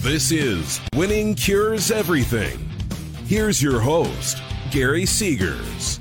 This is Winning Cures Everything. Here's your host, Gary Seegers.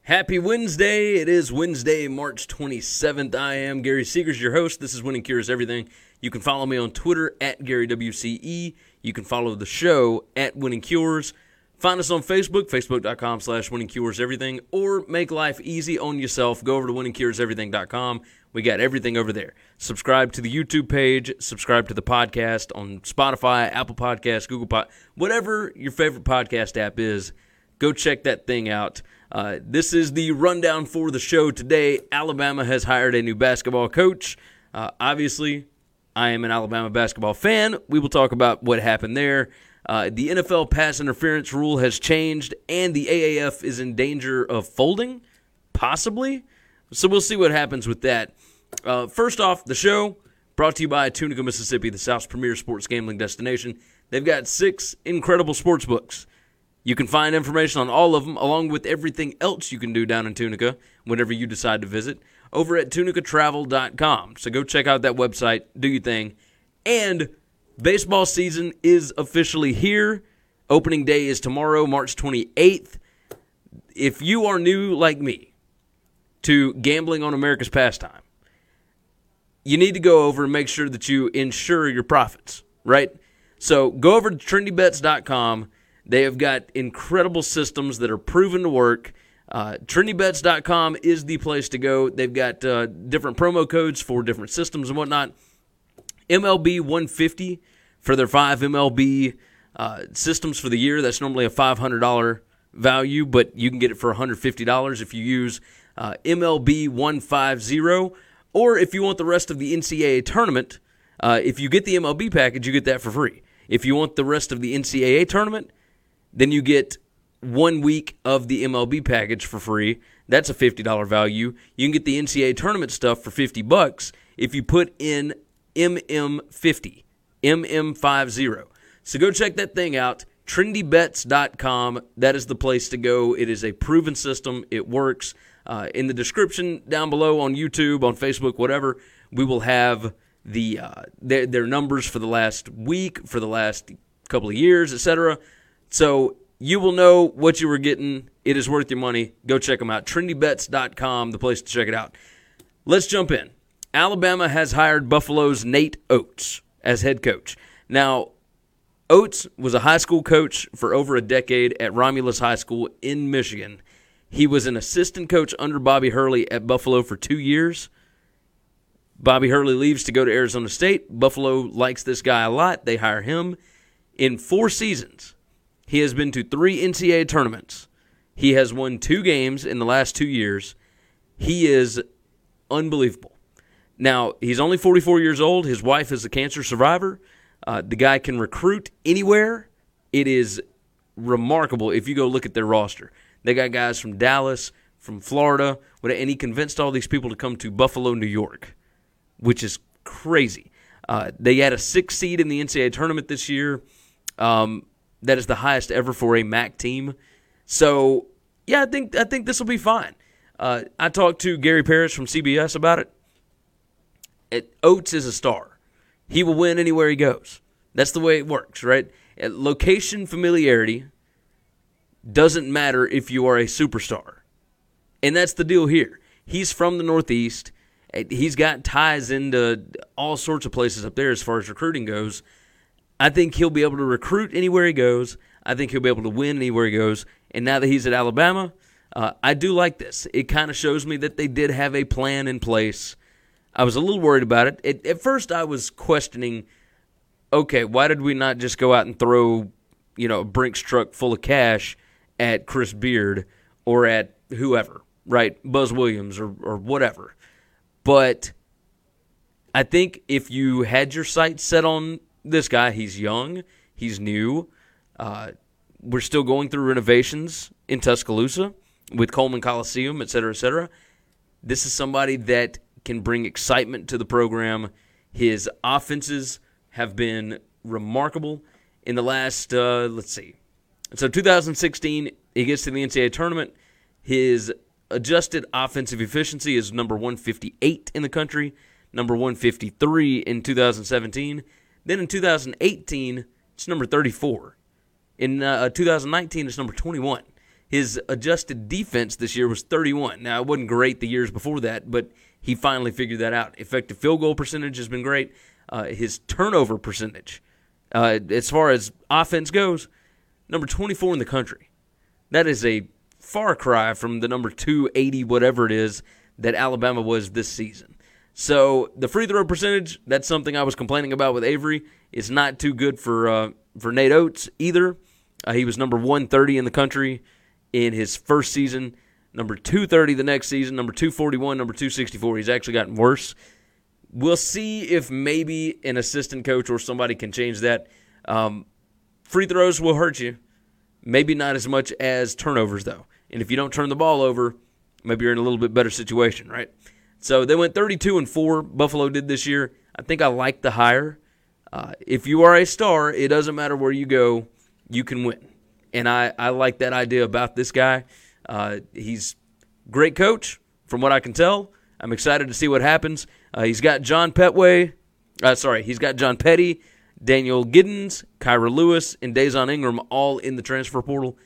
Happy Wednesday. It is Wednesday, March 27th. I am Gary Seegers, your host. This is Winning Cures Everything. You can follow me on Twitter at GaryWCE. You can follow the show at Winning Cures. Find us on Facebook, facebook.com slash Winning Cures Everything, or make life easy on yourself. Go over to winningcureseverything.com. We got everything over there. Subscribe to the YouTube page, subscribe to the podcast on Spotify, Apple Podcasts, Google Pod, whatever your favorite podcast app is. Go check that thing out. Uh, this is the rundown for the show today. Alabama has hired a new basketball coach. Uh, obviously, I am an Alabama basketball fan. We will talk about what happened there. Uh, the NFL pass interference rule has changed, and the AAF is in danger of folding, possibly. So we'll see what happens with that. Uh, first off, the show brought to you by Tunica, Mississippi, the South's premier sports gambling destination. They've got six incredible sports books. You can find information on all of them, along with everything else you can do down in Tunica whenever you decide to visit, over at tunicatravel.com. So go check out that website, do your thing. And baseball season is officially here. Opening day is tomorrow, March 28th. If you are new like me to gambling on America's pastime, you need to go over and make sure that you insure your profits, right? So go over to trendybets.com. They have got incredible systems that are proven to work. Uh, trendybets.com is the place to go. They've got uh, different promo codes for different systems and whatnot. MLB 150 for their five MLB uh, systems for the year. That's normally a $500 value, but you can get it for $150 if you use uh, MLB 150. Or if you want the rest of the NCAA tournament, uh, if you get the MLB package, you get that for free. If you want the rest of the NCAA tournament, then you get one week of the MLB package for free. That's a $50 value. You can get the NCAA tournament stuff for 50 bucks if you put in MM50. MM50. So go check that thing out. TrendyBets.com. That is the place to go. It is a proven system. It works. Uh, in the description down below on YouTube, on Facebook, whatever, we will have the uh, their, their numbers for the last week, for the last couple of years, etc. So you will know what you were getting. It is worth your money. Go check them out. TrendyBets.com, the place to check it out. Let's jump in. Alabama has hired Buffalo's Nate Oats as head coach. Now, Oats was a high school coach for over a decade at Romulus High School in Michigan. He was an assistant coach under Bobby Hurley at Buffalo for two years. Bobby Hurley leaves to go to Arizona State. Buffalo likes this guy a lot. They hire him. In four seasons, he has been to three NCAA tournaments. He has won two games in the last two years. He is unbelievable. Now, he's only 44 years old. His wife is a cancer survivor. Uh, the guy can recruit anywhere. It is remarkable if you go look at their roster. They got guys from Dallas, from Florida, and he convinced all these people to come to Buffalo, New York, which is crazy. Uh, they had a six seed in the NCAA tournament this year. Um, that is the highest ever for a MAC team. So, yeah, I think I think this will be fine. Uh, I talked to Gary Parrish from CBS about it. it. Oats is a star. He will win anywhere he goes. That's the way it works, right? At location familiarity doesn't matter if you are a superstar. And that's the deal here. He's from the Northeast. He's got ties into all sorts of places up there as far as recruiting goes. I think he'll be able to recruit anywhere he goes. I think he'll be able to win anywhere he goes. And now that he's at Alabama, uh, I do like this. It kind of shows me that they did have a plan in place. I was a little worried about it. it. At first, I was questioning okay, why did we not just go out and throw, you know, a Brinks truck full of cash at Chris Beard or at whoever, right? Buzz Williams or, or whatever. But I think if you had your sights set on this guy, he's young, he's new. Uh, we're still going through renovations in Tuscaloosa with Coleman Coliseum, et cetera, et cetera. This is somebody that can bring excitement to the program. His offenses have been remarkable in the last, uh, let's see. So 2016, he gets to the NCAA tournament. His adjusted offensive efficiency is number 158 in the country, number 153 in 2017. Then in 2018, it's number 34. In uh, 2019, it's number 21. His adjusted defense this year was 31. Now, it wasn't great the years before that, but he finally figured that out. Effective field goal percentage has been great. Uh, his turnover percentage, uh, as far as offense goes, number 24 in the country. That is a far cry from the number 280, whatever it is, that Alabama was this season. So the free throw percentage, that's something I was complaining about with Avery. It's not too good for uh, for Nate Oats either. Uh, he was number 130 in the country in his first season, number 230 the next season, number 241, number 264. He's actually gotten worse. We'll see if maybe an assistant coach or somebody can change that. Um, free throws will hurt you. Maybe not as much as turnovers, though. And if you don't turn the ball over, maybe you're in a little bit better situation, right? So they went 32 and 4. Buffalo did this year. I think I like the hire. Uh, if you are a star, it doesn't matter where you go, you can win. And I, I like that idea about this guy. Uh, he's great coach, from what I can tell. I'm excited to see what happens. Uh, he's got John Petway. Uh, sorry, he's got John Petty, Daniel Giddens, Kira Lewis, and Dazon Ingram all in the transfer portal.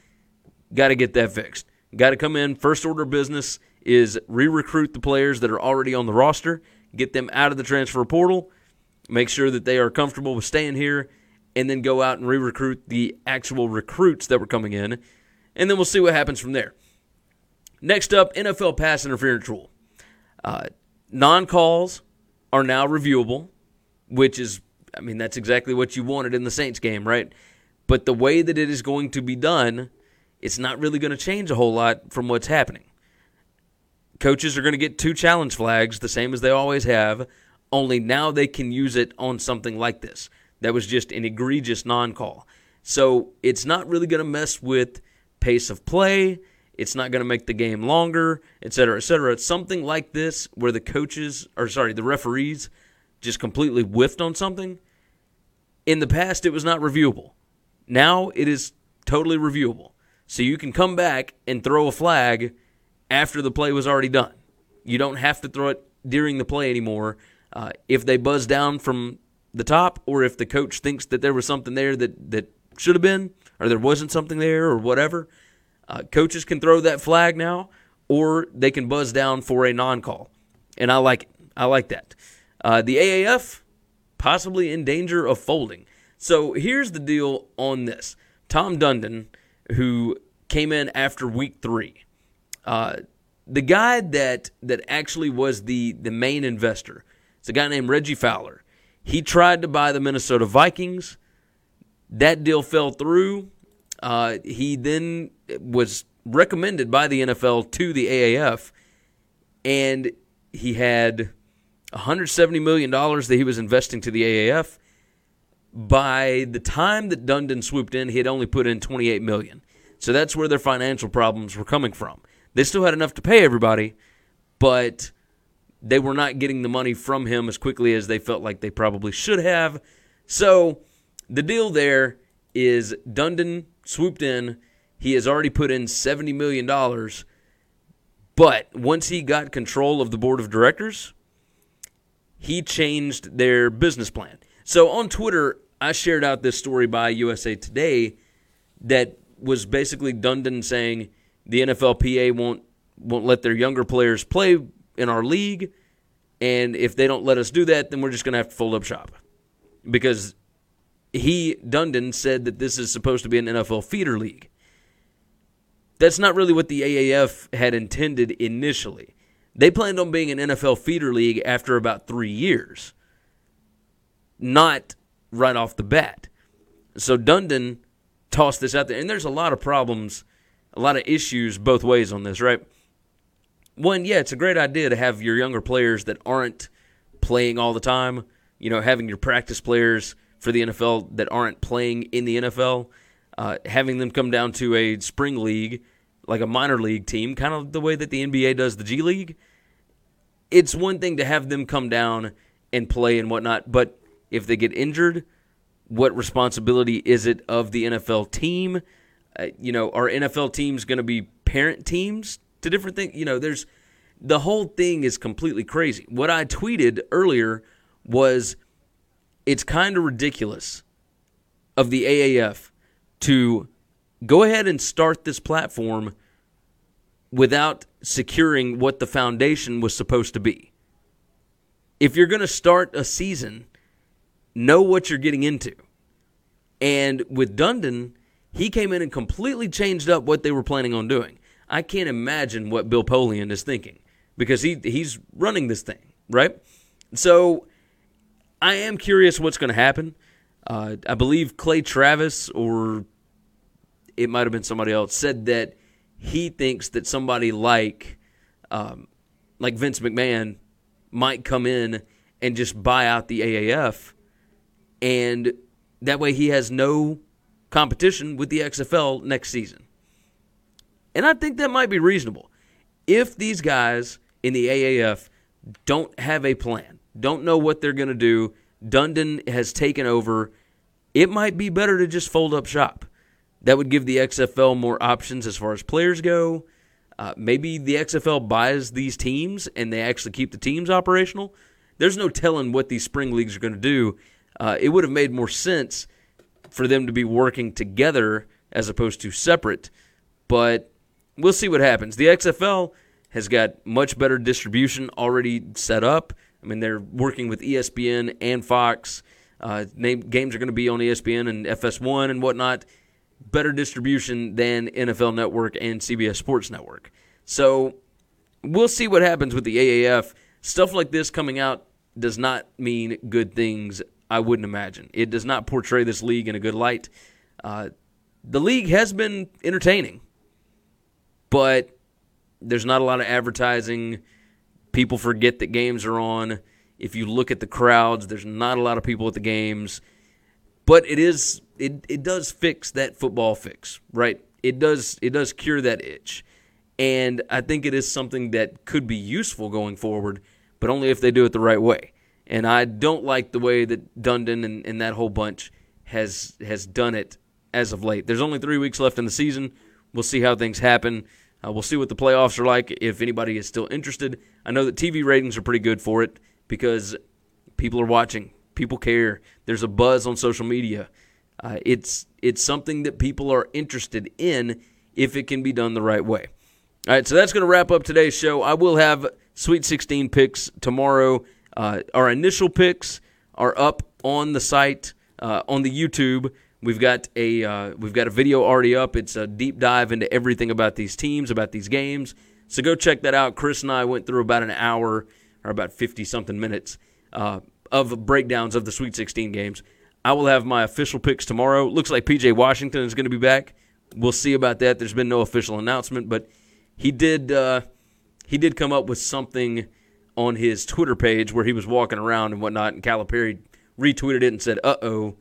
Got to get that fixed. Got to come in. First order business is re recruit the players that are already on the roster, get them out of the transfer portal, make sure that they are comfortable with staying here, and then go out and re recruit the actual recruits that were coming in. And then we'll see what happens from there. Next up, NFL pass interference rule. Uh, non calls are now reviewable, which is, I mean, that's exactly what you wanted in the Saints game, right? But the way that it is going to be done it's not really going to change a whole lot from what's happening. Coaches are going to get two challenge flags, the same as they always have, only now they can use it on something like this. That was just an egregious non call. So it's not really going to mess with pace of play. It's not going to make the game longer, et cetera, et cetera. It's something like this where the coaches, or sorry, the referees just completely whiffed on something. In the past, it was not reviewable. Now it is totally reviewable. So you can come back and throw a flag after the play was already done. You don't have to throw it during the play anymore. Uh, if they buzz down from the top, or if the coach thinks that there was something there that, that should have been, or there wasn't something there, or whatever, uh, coaches can throw that flag now, or they can buzz down for a non call. And I like it. I like that. Uh, the AAF, possibly in danger of folding. So here's the deal on this Tom Dundon who came in after week three. Uh, the guy that that actually was the the main investor, it's a guy named Reggie Fowler. He tried to buy the Minnesota Vikings. That deal fell through. Uh, he then was recommended by the NFL to the AAF, and he had 170 million dollars that he was investing to the AAF by the time that Dundon swooped in, he had only put in 28 million. So that's where their financial problems were coming from. They still had enough to pay everybody, but they were not getting the money from him as quickly as they felt like they probably should have. So the deal there is Dundon swooped in. He has already put in $70 million. But once he got control of the board of directors, he changed their business plan. So on Twitter, I shared out this story by USA Today that was basically Dundon saying the NFLPA won't won't let their younger players play in our league, and if they don't let us do that, then we're just going to have to fold up shop because he Dundon said that this is supposed to be an NFL feeder league. That's not really what the AAF had intended initially. They planned on being an NFL feeder league after about three years, not right off the bat. So Dundon tossed this out there, and there's a lot of problems, a lot of issues both ways on this, right? One, yeah, it's a great idea to have your younger players that aren't playing all the time, you know, having your practice players for the NFL that aren't playing in the NFL, uh, having them come down to a spring league, like a minor league team, kind of the way that the NBA does the G League. It's one thing to have them come down and play and whatnot, but if they get injured, what responsibility is it of the NFL team? Uh, you know, are NFL teams going to be parent teams to different things? You know, there's the whole thing is completely crazy. What I tweeted earlier was it's kind of ridiculous of the AAF to go ahead and start this platform without securing what the foundation was supposed to be. If you're going to start a season, know what you're getting into. And with Dundon, he came in and completely changed up what they were planning on doing. I can't imagine what Bill Polian is thinking because he he's running this thing, right? So I am curious what's going to happen. Uh, I believe Clay Travis, or it might have been somebody else, said that he thinks that somebody like um, like Vince McMahon might come in and just buy out the AAF, and that way he has no competition with the XFL next season. And I think that might be reasonable. If these guys in the AAF don't have a plan, don't know what they're going to do, Dundon has taken over, it might be better to just fold up shop. That would give the XFL more options as far as players go. Uh, maybe the XFL buys these teams and they actually keep the teams operational. There's no telling what these spring leagues are going to do. Uh, it would have made more sense for them to be working together as opposed to separate. But we'll see what happens. The XFL has got much better distribution already set up. I mean, they're working with ESPN and Fox. Uh, name, games are going to be on ESPN and FS1 and whatnot. Better distribution than NFL Network and CBS Sports Network. So we'll see what happens with the AAF. Stuff like this coming out does not mean good things, I wouldn't imagine. It does not portray this league in a good light. Uh, the league has been entertaining, but there's not a lot of advertising. People forget that games are on. If you look at the crowds, there's not a lot of people at the games. But it is it, it does fix that football fix, right? It does it does cure that itch. And I think it is something that could be useful going forward, but only if they do it the right way. And I don't like the way that Dundon and, and that whole bunch has has done it as of late. There's only three weeks left in the season. We'll see how things happen. Uh, we'll see what the playoffs are like if anybody is still interested. I know that TV ratings are pretty good for it because people are watching, people care. There's a buzz on social media. Uh, it's it's something that people are interested in if it can be done the right way. All right, so that's going to wrap up today's show. I will have Sweet 16 picks tomorrow. Uh, our initial picks are up on the site uh, on the YouTube. We've got a uh, we've got a video already up. It's a deep dive into everything about these teams, about these games. So go check that out. Chris and I went through about an hour or about fifty something minutes uh, of breakdowns of the Sweet 16 games. I will have my official picks tomorrow. Looks like PJ Washington is going to be back. We'll see about that. There's been no official announcement, but he did uh, he did come up with something on his Twitter page where he was walking around and whatnot, and Calipari retweeted it and said, "Uh oh."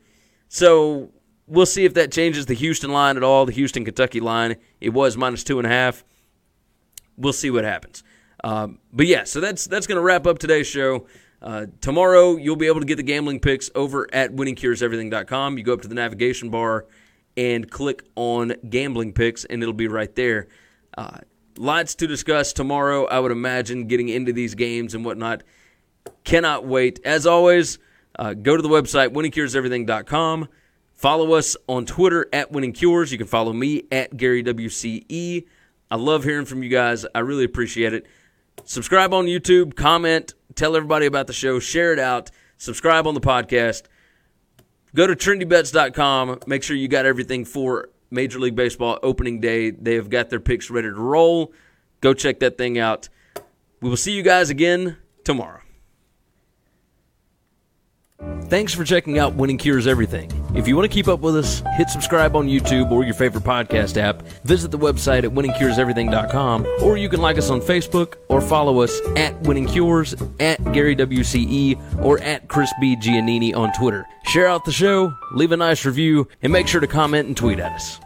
So we'll see if that changes the Houston line at all. The Houston Kentucky line it was minus two and a half. We'll see what happens. Um, but yeah, so that's that's going to wrap up today's show. Uh, tomorrow you'll be able to get the gambling picks over at winningcureseverything.com. You go up to the navigation bar and click on gambling picks, and it'll be right there. Uh, lots to discuss tomorrow. I would imagine getting into these games and whatnot. Cannot wait. As always, uh, go to the website winningcureseverything.com. Follow us on Twitter at Winning Cures. You can follow me at Gary WCE. I love hearing from you guys. I really appreciate it. Subscribe on YouTube, comment, tell everybody about the show, share it out, subscribe on the podcast. Go to trendybets.com. Make sure you got everything for Major League Baseball opening day. They have got their picks ready to roll. Go check that thing out. We will see you guys again tomorrow. Thanks for checking out Winning Cures Everything. If you want to keep up with us, hit subscribe on YouTube or your favorite podcast app. Visit the website at winningcureseverything.com, or you can like us on Facebook or follow us at Winning Cures, at Gary WCE, or at Chris B. Giannini on Twitter. Share out the show, leave a nice review, and make sure to comment and tweet at us.